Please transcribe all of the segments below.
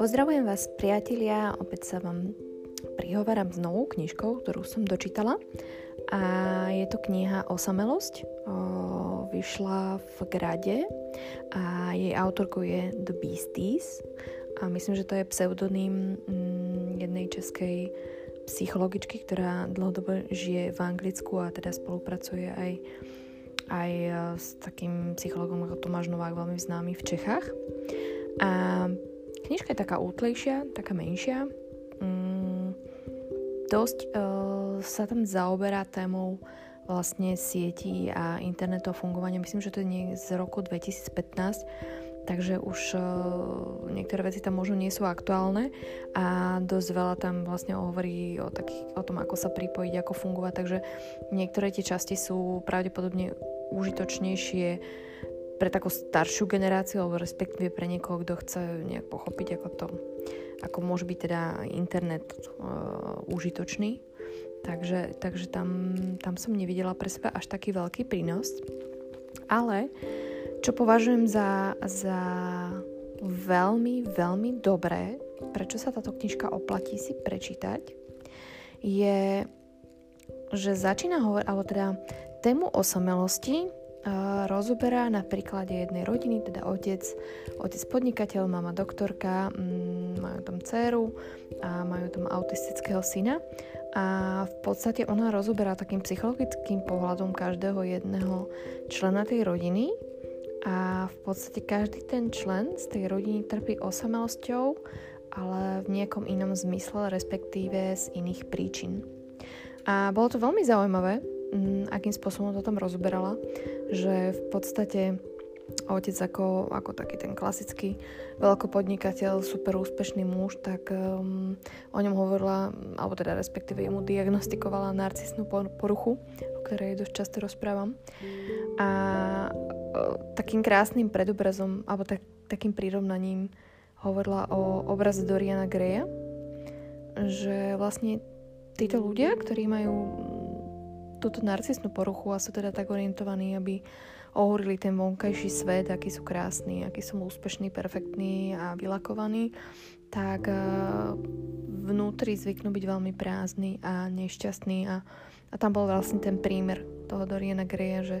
Pozdravujem vás priatelia, opäť sa vám prihováram s novou knižkou, ktorú som dočítala. A je to kniha Osamelosť, o, vyšla v Grade a jej autorkou je The Beasties. A myslím, že to je pseudonym mm, jednej českej psychologičky, ktorá dlhodobo žije v Anglicku a teda spolupracuje aj, aj s takým psychologom ako Tomáš Novák, veľmi známy v Čechách. A Knižka je taká útlejšia, taká menšia. Mm, dosť uh, sa tam zaoberá témou vlastne sietí a internetov fungovania. Myslím, že to je z roku 2015, takže už uh, niektoré veci tam možno nie sú aktuálne a dosť veľa tam vlastne hovorí o, takých, o tom, ako sa pripojiť, ako fungovať, takže niektoré tie časti sú pravdepodobne užitočnejšie pre takú staršiu generáciu, alebo respektíve pre niekoho, kto chce nejak pochopiť, ako to, ako môže byť teda internet uh, užitočný. Takže, takže tam, tam som nevidela pre seba až taký veľký prínos. Ale čo považujem za, za veľmi, veľmi dobré, prečo sa táto knižka oplatí si prečítať, je, že začína hovoriť, alebo teda tému osamelosti rozoberá na príklade jednej rodiny, teda otec, otec podnikateľ, mama doktorka, mm, majú tam dceru a majú tam autistického syna a v podstate ona rozoberá takým psychologickým pohľadom každého jedného člena tej rodiny a v podstate každý ten člen z tej rodiny trpí osamelosťou, ale v nejakom inom zmysle, respektíve z iných príčin. A bolo to veľmi zaujímavé, akým spôsobom to tam rozberala, že v podstate otec ako, ako taký ten klasický veľkopodnikateľ, super úspešný muž, tak um, o ňom hovorila, alebo teda respektíve mu diagnostikovala narcisnú poruchu, o ktorej dosť často rozprávam. A uh, takým krásnym predobrazom, alebo tak, takým prirovnaním hovorila o obraze Doriana Greya, že vlastne títo ľudia, ktorí majú túto narcisnú poruchu a sú teda tak orientovaní, aby ohúrili ten vonkajší svet, aký sú krásni, aký sú úspešní, perfektní a vylakovaní, tak eh, vnútri zvyknú byť veľmi prázdny a nešťastný a, a tam bol vlastne ten prímer toho Doriana Greya, že,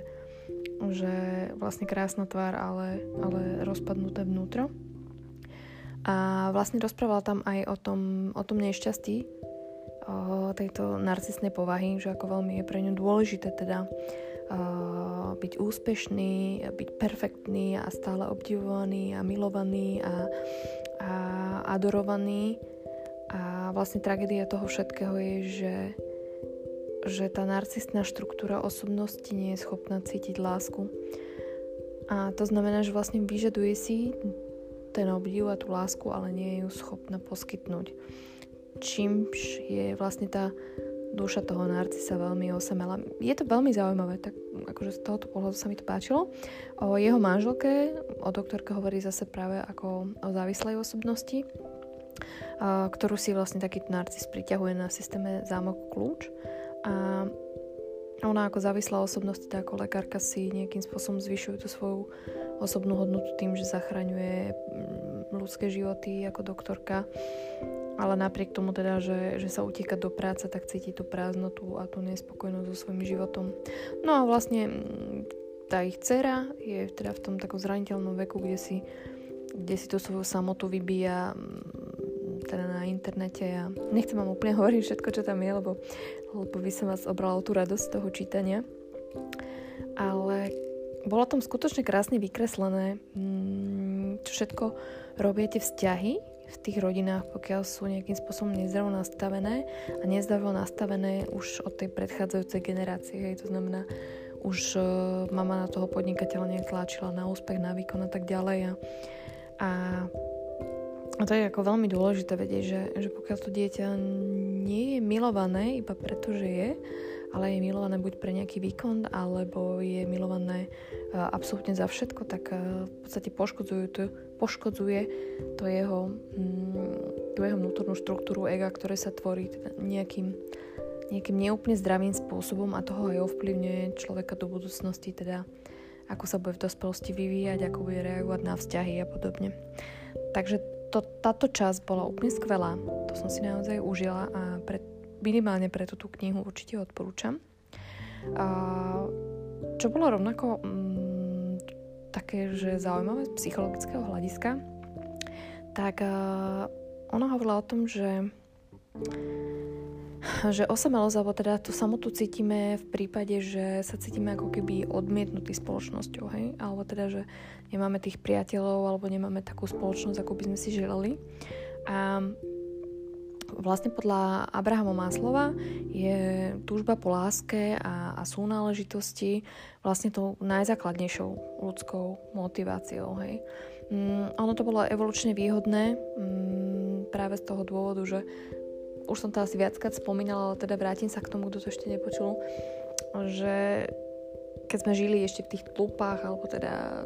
že vlastne krásna tvár, ale, ale rozpadnuté vnútro. A vlastne rozprával tam aj o tom, o tom nešťastí, tejto narcisnej povahy, že ako veľmi je pre ňu dôležité teda byť úspešný, byť perfektný a stále obdivovaný a milovaný a, a adorovaný. A vlastne tragédia toho všetkého je, že, že tá narcistná štruktúra osobnosti nie je schopná cítiť lásku. A to znamená, že vlastne vyžaduje si ten obdiv a tú lásku, ale nie je ju schopná poskytnúť čímž je vlastne tá duša toho narcisa veľmi osamela. Je to veľmi zaujímavé, tak akože z tohoto pohľadu sa mi to páčilo. O jeho manželke, o doktorke hovorí zase práve ako o závislej osobnosti, ktorú si vlastne taký narcis priťahuje na systéme zámok kľúč. A ona ako závislá osobnosť, teda ako lekárka si nejakým spôsobom zvyšuje tú svoju osobnú hodnotu tým, že zachraňuje mm, ľudské životy ako doktorka ale napriek tomu teda, že, že sa utíka do práce, tak cíti tú prázdnotu a tú nespokojnosť so svojím životom. No a vlastne mm, tá ich dcera je teda v tom takom zraniteľnom veku, kde si, kde si tú svoju samotu vybíja mm, teda na internete a nechcem vám úplne hovoriť všetko, čo tam je, lebo, lebo by som vás obrala tú radosť toho čítania. Ale bolo tam skutočne krásne vykreslené, mm, čo všetko robia tie vzťahy v tých rodinách, pokiaľ sú nejakým spôsobom nezdravo nastavené a nezdravo nastavené už od tej predchádzajúcej generácie. Hej, to znamená, už uh, mama na toho podnikateľa nejak tlačila na úspech, na výkon a tak ďalej. A, a, a to je ako veľmi dôležité vedieť, že, že pokiaľ to dieťa nie je milované iba preto, že je, ale je milované buď pre nejaký výkon, alebo je milované uh, absolútne za všetko, tak uh, v podstate poškodzujú to, poškodzuje to jeho, mm, tú jeho vnútornú štruktúru ega, ktoré sa tvorí teda nejakým, nejakým neúplne zdravým spôsobom a toho aj ovplyvňuje človeka do budúcnosti, teda ako sa bude v dospelosti vyvíjať, ako bude reagovať na vzťahy a podobne. Takže to, táto časť bola úplne skvelá. To som si naozaj užila a pre, minimálne pre túto knihu určite odporúčam. A, čo bolo rovnako mm, také, že zaujímavé z psychologického hľadiska, tak uh, ona hovorila o tom, že že osamelosť, alebo teda tú samotu cítime v prípade, že sa cítime ako keby odmietnutí spoločnosťou, hej? Alebo teda, že nemáme tých priateľov, alebo nemáme takú spoločnosť, ako by sme si želali. A vlastne podľa Abrahama Maslova je túžba po láske a, a súnáležitosti vlastne tou najzákladnejšou ľudskou motiváciou, hej? Mm, ono to bolo evolučne výhodné mm, práve z toho dôvodu, že už som to asi viackrát spomínala, ale teda vrátim sa k tomu, kto to ešte nepočul, že keď sme žili ešte v tých tlupách, alebo teda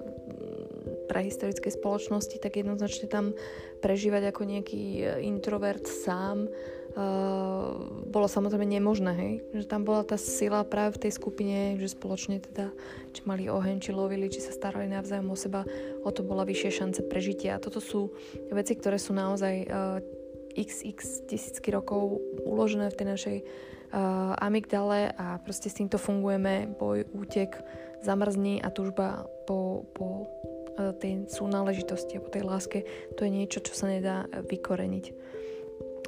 prehistorickej spoločnosti, tak jednoznačne tam prežívať ako nejaký e, introvert sám uh, bolo samozrejme nemožné, hej? Že tam bola tá sila práve v tej skupine, že spoločne teda, či mali oheň, či lovili, či sa starali navzájom o seba, o to bola vyššie šance prežitia. A toto sú veci, ktoré sú naozaj uh, xx tisícky rokov uložené v tej našej uh, amygdale a proste s týmto fungujeme, boj, útek, zamrzní a túžba po, po tej súnáležitosti po tej láske, to je niečo, čo sa nedá vykoreniť.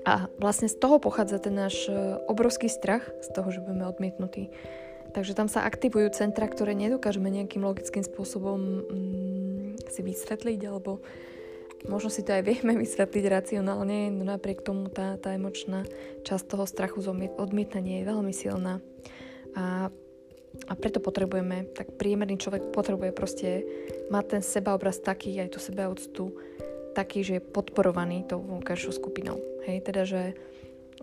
A vlastne z toho pochádza ten náš uh, obrovský strach, z toho, že budeme odmietnutí. Takže tam sa aktivujú centra, ktoré nedokážeme nejakým logickým spôsobom mm, si vysvetliť alebo Možno si to aj vieme vysvetliť racionálne, no napriek tomu tá, tá emočná časť toho strachu z odmietania je veľmi silná. A, a preto potrebujeme, tak priemerný človek potrebuje proste mať ten sebaobraz taký, aj tú sebaúctu taký, že je podporovaný tou vonkajšou skupinou. Hej, teda, že,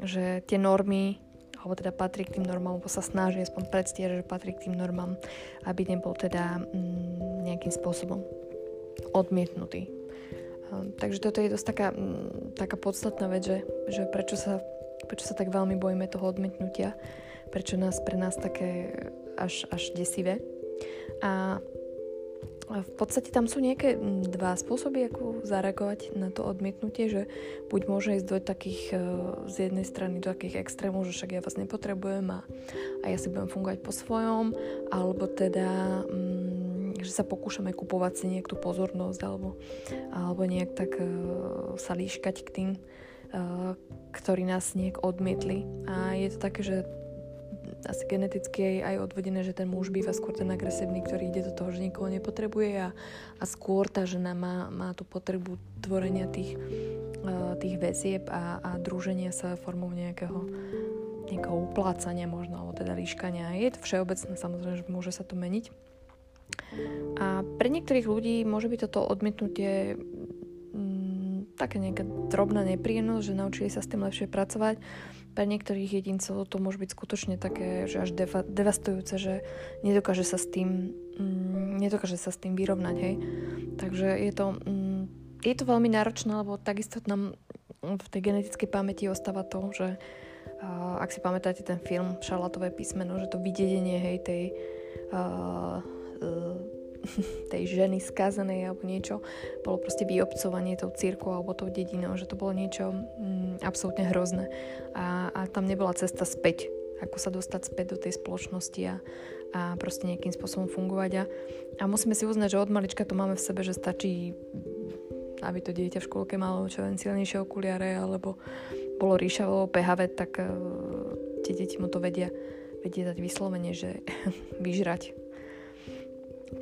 že tie normy alebo teda patrí k tým normám, alebo sa snaží aspoň predstierať, že patrí k tým normám, aby nebol teda mm, nejakým spôsobom odmietnutý. Ehm, takže toto je dosť taká, mm, taká podstatná vec, že, že prečo, sa, prečo sa tak veľmi bojíme toho odmietnutia, prečo nás pre nás také až, až desivé. A v podstate tam sú nejaké dva spôsoby, ako zareagovať na to odmietnutie, že buď môže ísť do takých, e, z jednej strany do takých extrémov, že však ja vás nepotrebujem a, a ja si budem fungovať po svojom, alebo teda že sa pokúšame kupovať si nejak pozornosť alebo, alebo nejak tak uh, sa líškať k tým, uh, ktorí nás nejak odmietli. A je to také, že asi geneticky je aj odvodené, že ten muž býva skôr ten agresívny, ktorý ide do toho, že nikoho nepotrebuje a, a skôr tá žena má, má tú potrebu tvorenia tých, uh, tých väzieb a, a druženia sa formou nejakého nejakého uplácania možno, alebo teda líškania. Je to všeobecné, samozrejme, že môže sa to meniť. A pre niektorých ľudí môže byť toto odmietnutie mm, také nejaká drobná nepríjemnosť, že naučili sa s tým lepšie pracovať. Pre niektorých jedincov to môže byť skutočne také, že až deva- devastujúce, že nedokáže sa s tým, mm, nedokáže sa s tým vyrovnať, hej. Takže je to, mm, je to veľmi náročné, lebo takisto nám v tej genetickej pamäti ostáva to, že uh, ak si pamätáte ten film Šarlatové písmeno, že to videnie, hej, tej uh, Eh, tej ženy skazenej alebo niečo, bolo proste vyobcovanie tou církou alebo tou dedinou, že to bolo niečo mm, absolútne hrozné. A, a tam nebola cesta späť, ako sa dostať späť do tej spoločnosti a, a proste nejakým spôsobom fungovať. A, a musíme si uznať, že od malička to máme v sebe, že stačí aby to dieťa v škôlke malo čo len silnejšie okuliare alebo bolo ríšavo, pehavé, tak uh, tie deti mu to vedia, vedia dať vyslovene, že vyžrať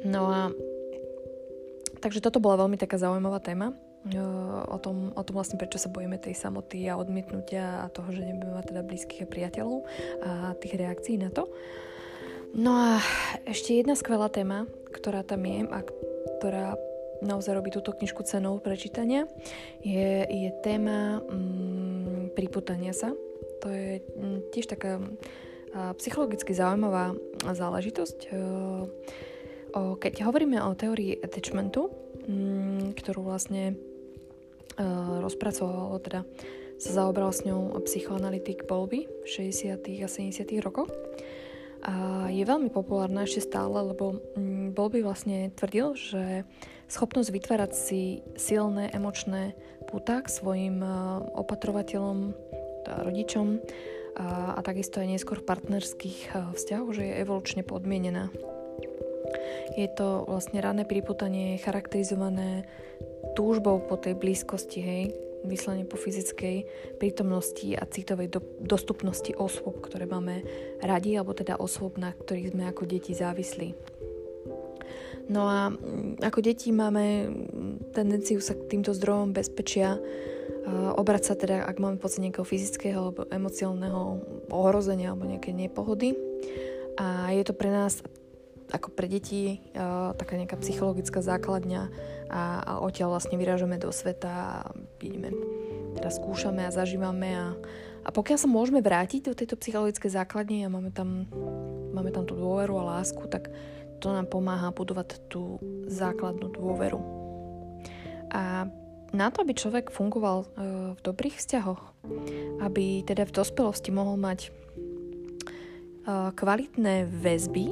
No a takže toto bola veľmi taká zaujímavá téma o tom, o tom vlastne, prečo sa bojíme tej samoty a odmietnutia a toho, že nebudeme mať teda blízkych priateľov a tých reakcií na to. No a ešte jedna skvelá téma, ktorá tam je a ktorá naozaj robí túto knižku cenou prečítania, je, je téma mm, priputania sa. To je mm, tiež taká a, psychologicky zaujímavá záležitosť. E, keď hovoríme o teórii attachmentu, mm, ktorú vlastne e, rozpracoval, teda sa zaobral s ňou psychoanalytik Bowlby v 60. a 70. rokoch, A je veľmi populárna ešte stále, lebo mm, bol by vlastne tvrdil, že schopnosť vytvárať si silné emočné puta k svojim opatrovateľom, teda rodičom a, a takisto aj neskôr v partnerských vzťahoch, že je evolučne podmienená. Je to vlastne ranné priputanie charakterizované túžbou po tej blízkosti, hej, vyslane po fyzickej prítomnosti a citovej do, dostupnosti osôb, ktoré máme radi, alebo teda osôb, na ktorých sme ako deti závislí. No a mm, ako deti máme tendenciu sa k týmto zdrojom bezpečia obrať sa teda, ak máme pocit nejakého fyzického alebo emocionálneho ohrozenia alebo nejaké nepohody. A je to pre nás ako pre deti uh, taká nejaká psychologická základňa a, a odtiaľ vlastne vyrážame do sveta a ideme, teda skúšame a zažívame a, a pokiaľ sa môžeme vrátiť do tejto psychologickej základne a máme tam, máme tam tú dôveru a lásku, tak to nám pomáha budovať tú základnú dôveru. A na to, aby človek fungoval uh, v dobrých vzťahoch, aby teda v dospelosti mohol mať kvalitné väzby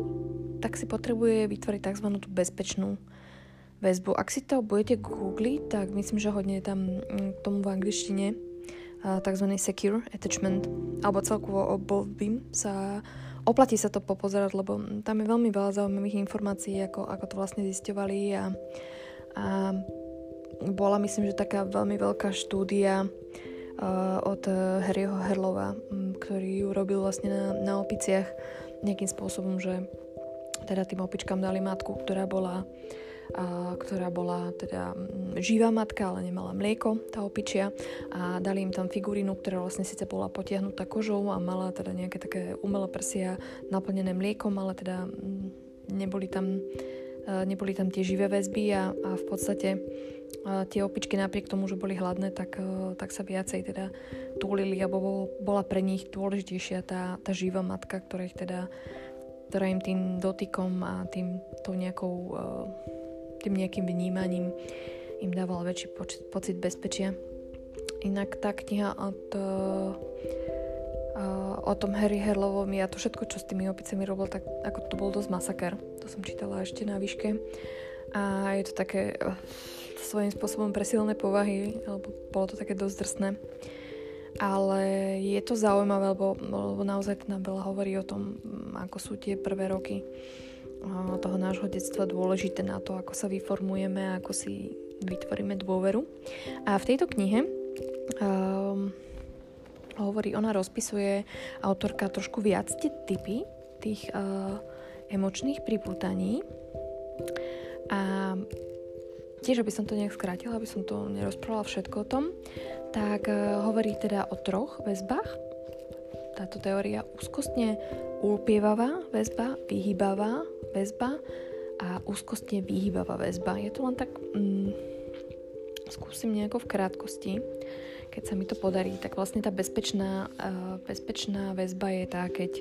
tak si potrebuje vytvoriť tzv. tú bezpečnú väzbu. Ak si to budete googliť, tak myslím, že hodne je tam mm, k tomu v angličtine tzv. secure attachment, alebo celkovo obovím sa oplatí sa to popozerať, lebo tam je veľmi veľa zaujímavých informácií, ako, ako to vlastne zisťovali a, a bola myslím, že taká veľmi veľká štúdia od Harryho Herlova, ktorý ju robil vlastne na, na opiciach nejakým spôsobom, že teda tým opičkám dali matku, ktorá bola a, ktorá bola teda mm, živá matka, ale nemala mlieko, tá opičia a dali im tam figurínu, ktorá vlastne síce bola potiahnutá kožou a mala teda nejaké také umelé prsia naplnené mliekom, ale teda mm, neboli tam, neboli tam tie živé väzby a, a v podstate tie opičky napriek tomu, že boli hladné, tak, tak sa viacej teda túlili, alebo bola pre nich dôležitejšia tá, tá živá matka, ktorá ich teda ktorá im tým dotykom a tým, tou nejakou, eh, tým nejakým vnímaním im dával väčší poč- pocit bezpečia. Inak tá kniha od, o tom Harry Herlovom, ja to všetko, čo s tými opicami robil, tak ako to bol dosť masaker. To som čítala ešte na výške. A je to také uh, svojím spôsobom presilné povahy, alebo bolo to také dosť drsné. Ale je to zaujímavé, lebo, lebo naozaj nám veľa hovorí o tom, ako sú tie prvé roky toho nášho detstva dôležité na to, ako sa vyformujeme, ako si vytvoríme dôveru. A v tejto knihe um, hovorí, ona rozpisuje autorka trošku viac tie typy tých uh, emočných priputaní. A tiež, aby som to nejak skrátila, aby som to nerozprávala všetko o tom, tak uh, hovorí teda o troch väzbách. Táto teória úzkostne ulpievavá väzba, vyhýbavá väzba a úzkostne vyhýbavá väzba. Je to len tak... Mm, skúsim nejako v krátkosti, keď sa mi to podarí, tak vlastne tá bezpečná, uh, bezpečná väzba je tá, keď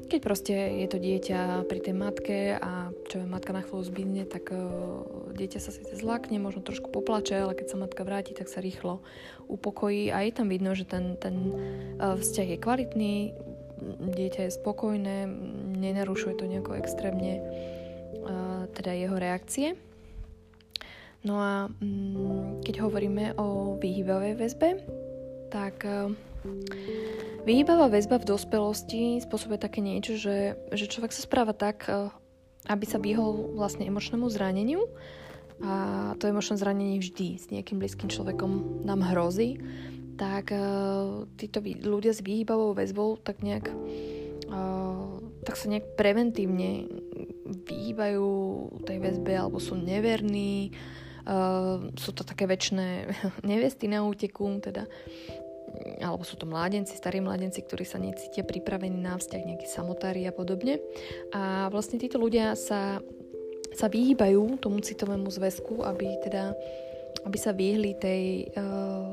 keď proste je to dieťa pri tej matke a čo je matka na chvíľu zbydne, tak uh, dieťa sa síce zlakne, možno trošku poplače, ale keď sa matka vráti, tak sa rýchlo upokojí a je tam vidno, že ten, ten uh, vzťah je kvalitný, dieťa je spokojné, nenarušuje to nejako extrémne teda jeho reakcie. No a mm, keď hovoríme o vyhýbavej väzbe, tak uh, Vyhýbavá väzba v dospelosti spôsobuje také niečo, že, že človek sa správa tak, eh, aby sa vyhol vlastne emočnému zraneniu. A to emočné zranenie vždy s nejakým blízkym človekom nám hrozí, tak uh, títo ľudia s vyhýbavou väzbou tak nejak tak sa nejak preventívne vyhýbajú tej väzbe alebo sú neverní, uh, sú to také väčšie nevesty na úteku, teda alebo sú to mládenci, starí mládenci, ktorí sa necítia pripravení na vzťah, nejakí samotári a podobne. A vlastne títo ľudia sa, sa vyhýbajú tomu citovému zväzku, aby teda aby sa vyhli tej uh,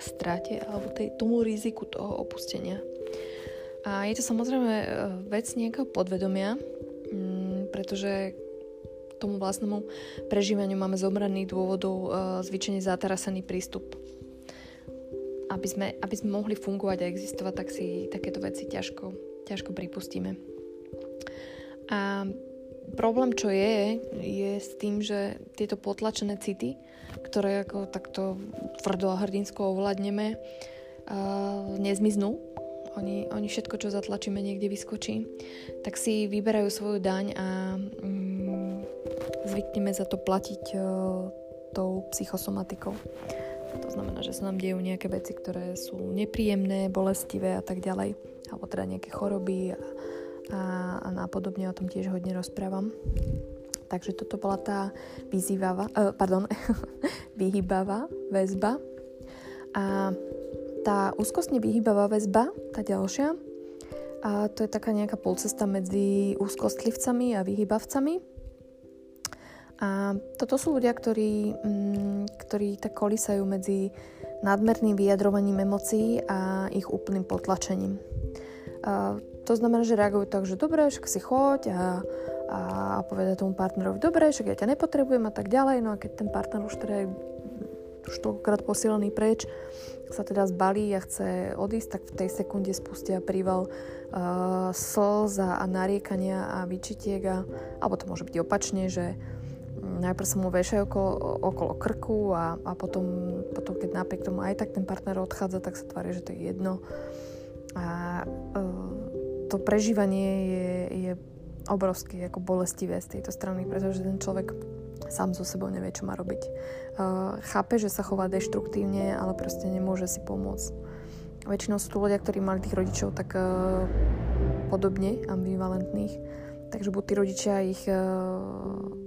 strate alebo tej, tomu riziku toho opustenia. A je to samozrejme uh, vec nejakého podvedomia, um, pretože tomu vlastnému prežívaniu máme z obranných dôvodov uh, zvyčajne zatarasený prístup aby sme, aby sme mohli fungovať a existovať, tak si takéto veci ťažko, ťažko pripustíme. A problém, čo je, je s tým, že tieto potlačené city, ktoré ako takto tvrdo a hrdinsko ovládneme, uh, nezmiznú. Oni, oni všetko, čo zatlačíme, niekde vyskočí. Tak si vyberajú svoju daň a um, zvykneme za to platiť uh, tou psychosomatikou. To znamená, že sa nám dejú nejaké veci, ktoré sú nepríjemné, bolestivé a tak ďalej. Alebo teda nejaké choroby a, a, a nápodobne o tom tiež hodne rozprávam. Takže toto bola tá vyzývava, uh, pardon, vyhýbavá väzba. A tá úzkostne vyhýbavá väzba, tá ďalšia, a to je taká nejaká polcesta medzi úzkostlivcami a vyhýbavcami. A toto sú ľudia, ktorí, mm, ktorí tak kolísajú medzi nadmerným vyjadrovaním emócií a ich úplným potlačením. A to znamená, že reagujú tak, že dobre, však si choď a, a poveda tomu partnerovi, dobre, však ja ťa nepotrebujem a tak ďalej. No a keď ten partner už teda je už toľkokrát posielaný preč, sa teda zbalí a chce odísť, tak v tej sekunde spustia príval uh, slz a, nariekania a vyčitiek a, alebo to môže byť opačne, že najprv sa mu vešajú okolo, okolo krku a, a potom, potom, keď napriek tomu aj tak ten partner odchádza, tak sa tvári, že to je jedno. A uh, to prežívanie je, je obrovsky ako bolestivé z tejto strany, pretože ten človek sám so sebou nevie, čo má robiť. Uh, chápe, že sa chová deštruktívne, ale proste nemôže si pomôcť. Väčšinou sú tu ľudia, ktorí mali tých rodičov tak uh, podobne ambivalentných, takže buď tí rodičia ich uh,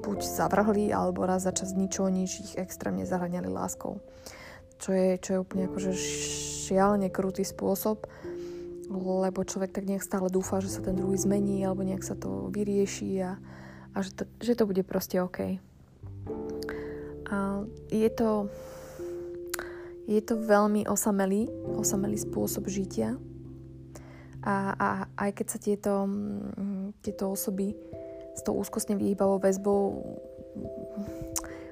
buď zavrhli, alebo raz za čas ničo, nič ich extrémne zahľadňali láskou. Čo je, čo je úplne akože šialene krutý spôsob, lebo človek tak nejak stále dúfa, že sa ten druhý zmení, alebo nejak sa to vyrieši a, a že, to, že to bude proste OK. A je to, je to veľmi osamelý, osamelý spôsob žitia. A, a aj keď sa tieto, tieto osoby s tou úzkostne vyhýbavou väzbou.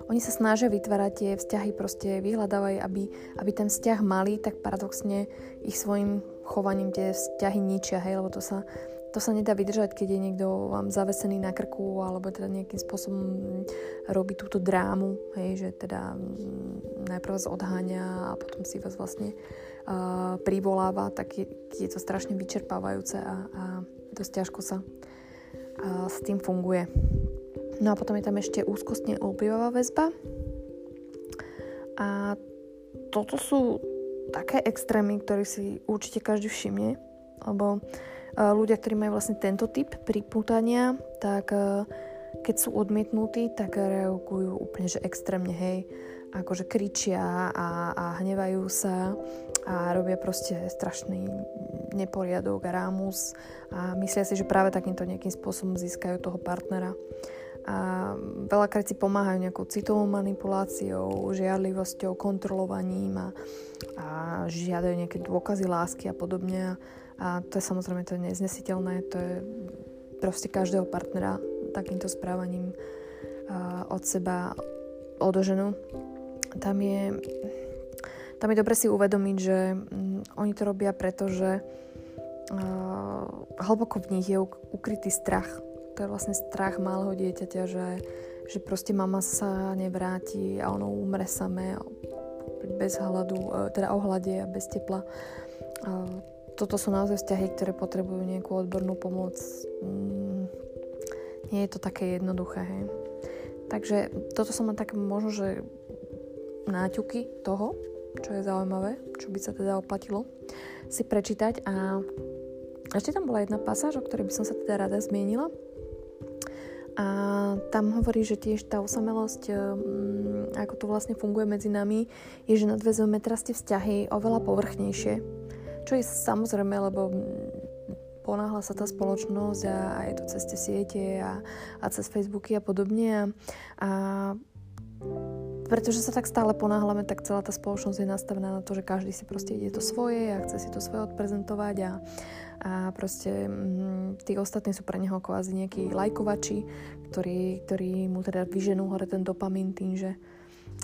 Oni sa snažia vytvárať tie vzťahy, proste vyhľadávajú, aby, aby ten vzťah mali, tak paradoxne ich svojim chovaním tie vzťahy ničia, hej, lebo to sa, to sa nedá vydržať, keď je niekto vám zavesený na krku alebo teda nejakým spôsobom robí túto drámu, hej, že teda najprv vás odháňa a potom si vás vlastne uh, privoláva, tak je, je to strašne vyčerpávajúce a, a dosť ťažko sa s tým funguje. No a potom je tam ešte úzkostne obývavá väzba. A toto sú také extrémy, ktoré si určite každý všimne, lebo e, ľudia, ktorí majú vlastne tento typ pripútania, tak e, keď sú odmietnutí, tak reagujú úplne, že extrémne, hej, akože kričia a, a hnevajú sa a robia proste strašný neporiadok a rámus a myslia si, že práve takýmto nejakým spôsobom získajú toho partnera a veľakrát si pomáhajú nejakou citovou manipuláciou, žiadlivosťou, kontrolovaním a, a žiadajú nejaké dôkazy lásky a podobne. A to je samozrejme to je neznesiteľné, to je proste každého partnera takýmto správaním od seba odoženú. Tam je, tam je dobre si uvedomiť, že mm, oni to robia preto, že uh, hlboko v nich je ukrytý strach to je vlastne strach malého dieťaťa, že, že proste mama sa nevráti a ono umre samé bez hladu, e, teda ohľade a bez tepla. Toto sú naozaj vzťahy, ktoré potrebujú nejakú odbornú pomoc. Mm, nie je to také jednoduché. Hej. Takže toto som ma tak možno, že náťuky toho, čo je zaujímavé, čo by sa teda oplatilo si prečítať. A ešte tam bola jedna pasáž, o ktorej by som sa teda rada zmienila. A tam hovorí, že tiež tá osamelosť, mm, ako to vlastne funguje medzi nami, je, že nadvezujeme teraz tie vzťahy oveľa povrchnejšie. Čo je samozrejme, lebo mm, ponáhla sa tá spoločnosť a, a je to cez tie siete a, a cez Facebooky a podobne. A, a pretože sa tak stále ponáhľame, tak celá tá spoločnosť je nastavená na to, že každý si proste ide to svoje a chce si to svoje odprezentovať a, a proste m, mm, tí ostatní sú pre neho kvázi nejakí lajkovači, ktorí, ktorí mu teda vyženú hore ten dopamín tým, že,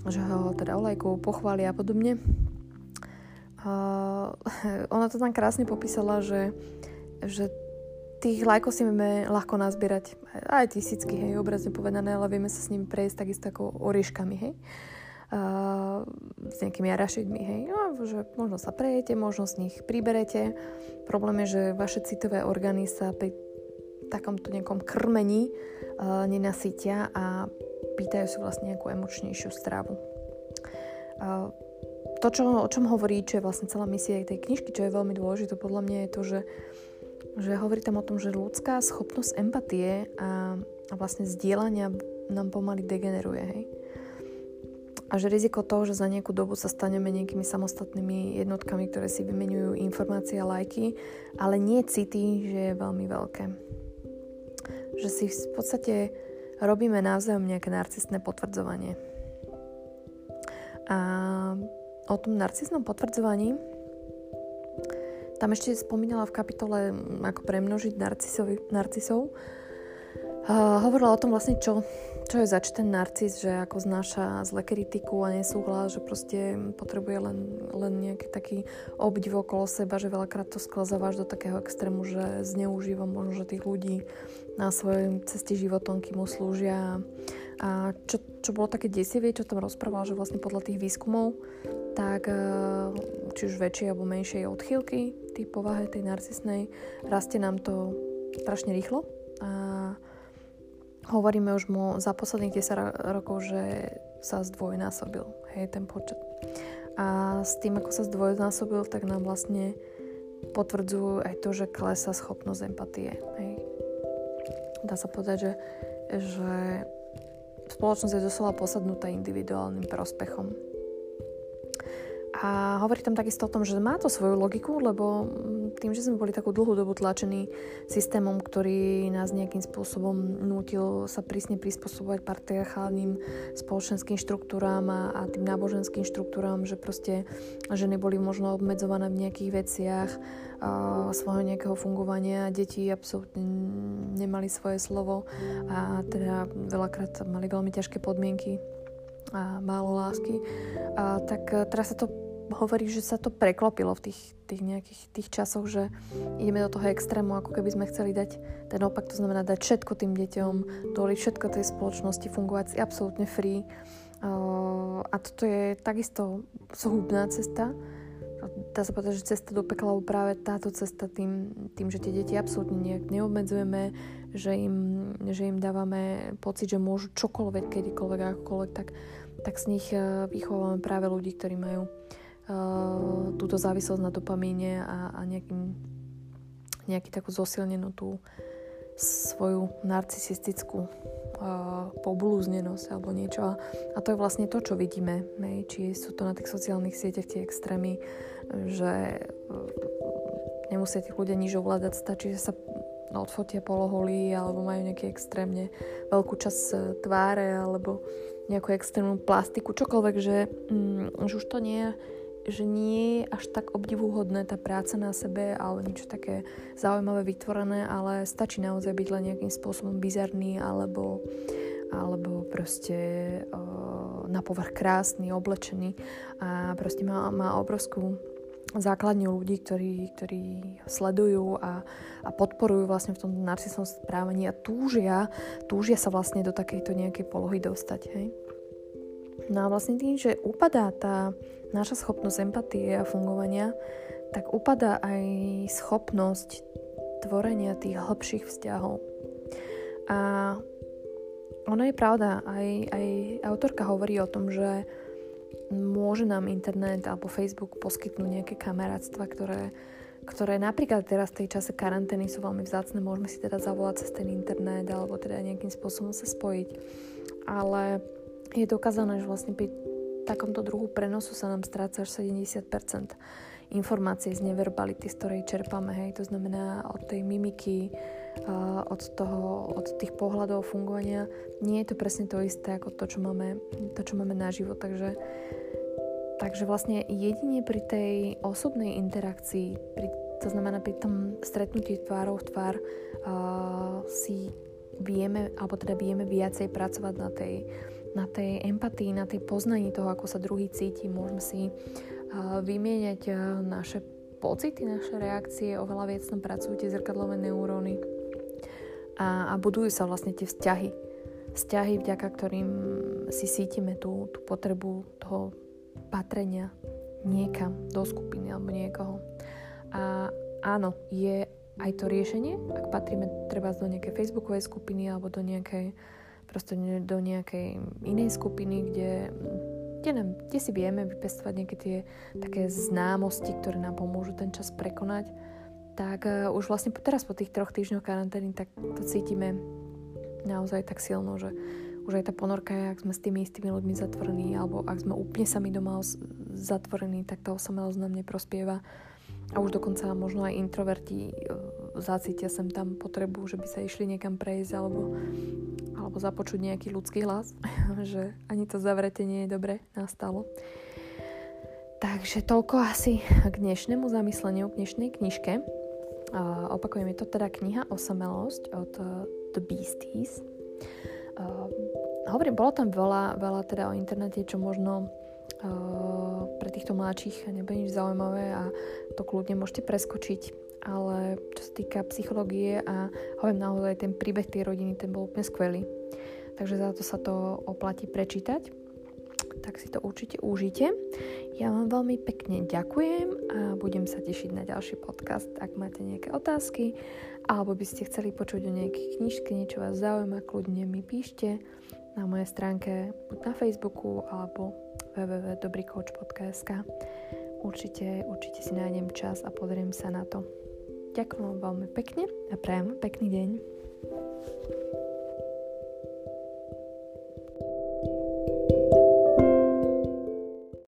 že ho teda olajkujú, pochvália a podobne. A, ona to tam krásne popísala, že, že tých lajkov si vieme ľahko nazbierať aj tisícky, hej, obrazne povedané, ale vieme sa s nimi prejsť takisto ako orieškami, hej. Uh, s nejakými arašidmi, hej. No, že možno sa prejete, možno z nich priberete. Problém je, že vaše citové orgány sa pri takomto nejakom krmení uh, nenasytia a pýtajú si vlastne nejakú emočnejšiu stravu. Uh, to, čo, o čom hovorí, čo je vlastne celá misia aj tej knižky, čo je veľmi dôležité podľa mňa, je to, že, že hovorí tam o tom, že ľudská schopnosť empatie a, a vlastne zdieľania nám pomaly degeneruje. Hej? A že riziko toho, že za nejakú dobu sa staneme nejakými samostatnými jednotkami, ktoré si vymenujú informácie a lajky, ale nie city, že je veľmi veľké. Že si v podstate robíme navzájom nejaké narcistné potvrdzovanie. A o tom narciznom potvrdzovaní tam ešte spomínala v kapitole ako premnožiť narcisov. Uh, hovorila o tom vlastne, čo, čo je zač ten narcis, že ako znáša zle kritiku a nesúhlas, že proste potrebuje len, len nejaký taký obdiv okolo seba, že veľakrát to sklzáva až do takého extrému, že zneužíva možno, že tých ľudí na svojej ceste životom, kým mu slúžia. A čo, čo bolo také desivé, čo tam rozprával, že vlastne podľa tých výskumov, tak uh, či už väčšej alebo menšej odchýlky tej povahe, tej narcisnej, rastie nám to strašne rýchlo. A hovoríme už mu za posledných 10 rokov, že sa zdvojnásobil, hej, ten počet. A s tým, ako sa zdvojnásobil, tak nám vlastne potvrdzujú aj to, že klesá schopnosť empatie. Hej. Dá sa povedať, že, že spoločnosť je doslova posadnutá individuálnym prospechom. A hovorí tam takisto o tom, že má to svoju logiku, lebo mm, tým, že sme boli takú dlhú dobu tlačení systémom, ktorý nás nejakým spôsobom nútil sa prísne prispôsobovať patriarchálnym spoločenským štruktúram a, a tým náboženským štruktúram, že proste ženy boli možno obmedzované v nejakých veciach uh, svojho nejakého fungovania, deti absolútne nemali svoje slovo a teda veľakrát mali veľmi ťažké podmienky a málo lásky, a, tak teraz sa to hovorí, že sa to preklopilo v tých, tých nejakých tých časoch, že ideme do toho extrému, ako keby sme chceli dať ten opak, to znamená dať všetko tým deťom, dovoliť všetko tej spoločnosti, fungovať si absolútne free. A toto je takisto zhubná cesta. Dá sa povedať, že cesta do pekla, lebo práve táto cesta tým, tým, že tie deti absolútne nejak neobmedzujeme, že im, že im dávame pocit, že môžu čokoľvek, kedykoľvek, akokoľvek, tak, tak z nich e, vychovávame práve ľudí, ktorí majú uh, túto závislosť na dopamíne a, a nejakým, nejaký takú zosilnenú tú svoju narcisistickú uh, poblúznenosť alebo niečo. A, a to je vlastne to, čo vidíme. Ne? Či sú to na tých sociálnych sieťach tie extrémy, že uh, nemusia tých ľudia nič ovládať, stačí, že sa odfotia poloholí alebo majú nejaký extrémne veľkú časť tváre alebo nejakú extrémnu plastiku, čokoľvek, že, mm, že už to nie je že nie je až tak obdivuhodné tá práca na sebe alebo niečo také zaujímavé vytvorené, ale stačí naozaj byť len nejakým spôsobom bizarný alebo, alebo proste uh, na povrch krásny, oblečený. A proste má, má obrovskú základňu ľudí, ktorí, ktorí sledujú a, a podporujú vlastne v tom narcisnom správaní a túžia, túžia sa vlastne do takejto nejakej polohy dostať. Hej? No a vlastne tým, že upadá tá naša schopnosť empatie a fungovania, tak upadá aj schopnosť tvorenia tých hlbších vzťahov. A ono je pravda, aj, aj autorka hovorí o tom, že môže nám internet alebo Facebook poskytnúť nejaké kamarátstva, ktoré, ktoré napríklad teraz v tej čase karantény sú veľmi vzácne, môžeme si teda zavolať cez ten internet alebo teda nejakým spôsobom sa spojiť. Ale je dokázané, že vlastne pri takomto druhu prenosu sa nám stráca až 70% informácií z neverbality, z ktorej čerpame, hej, to znamená od tej mimiky, od, toho, od tých pohľadov fungovania. Nie je to presne to isté ako to, čo máme, to, čo máme naživo, takže Takže vlastne jedine pri tej osobnej interakcii, pri, to znamená pri tom stretnutí tvárov v tvár, uh, si vieme, alebo teda vieme viacej pracovať na tej na tej empatii, na tej poznaní toho, ako sa druhý cíti. Môžeme si vymieňať naše pocity, naše reakcie, oveľa viac tam pracujú tie zrkadlové neuróny a, a budujú sa vlastne tie vzťahy. Vzťahy, vďaka ktorým si cítime tú, tú potrebu toho patrenia niekam, do skupiny alebo niekoho. A áno, je aj to riešenie, ak patríme treba do nejakej facebookovej skupiny alebo do nejakej proste do nejakej inej skupiny, kde, kde, nám, kde si vieme vypestovať nejaké tie také známosti, ktoré nám pomôžu ten čas prekonať, tak uh, už vlastne teraz po tých troch týždňoch karantény tak to cítime naozaj tak silno, že už aj tá ponorka ak sme s tými istými ľuďmi zatvorení, alebo ak sme úplne sami doma zatvorení, tak tá osamelosť nám neprospieva. A už dokonca možno aj introverti e, zacítia sem tam potrebu, že by sa išli niekam prejsť alebo, alebo započuť nejaký ľudský hlas, že ani to zavretenie je dobre nastalo. Takže toľko asi k dnešnému zamysleniu, k dnešnej knižke. Opakujem, je to teda kniha Osamelosť od uh, The Beasties. Uh, hovorím, bolo tam veľa, veľa teda o internete, čo možno uh, pre týchto mladších nebude nič zaujímavé a to kľudne môžete preskočiť. Ale čo sa týka psychológie a hovorím naozaj, ten príbeh tej rodiny, ten bol úplne skvelý. Takže za to sa to oplatí prečítať. Tak si to určite užite. Ja vám veľmi pekne ďakujem a budem sa tešiť na ďalší podcast. Ak máte nejaké otázky alebo by ste chceli počuť o nejakej knižke, niečo vás zaujíma, kľudne mi píšte na mojej stránke buď na Facebooku alebo www.dobrycoach.sk určite, určite si nájdem čas a pozriem sa na to. Ďakujem vám veľmi pekne a prajem pekný deň.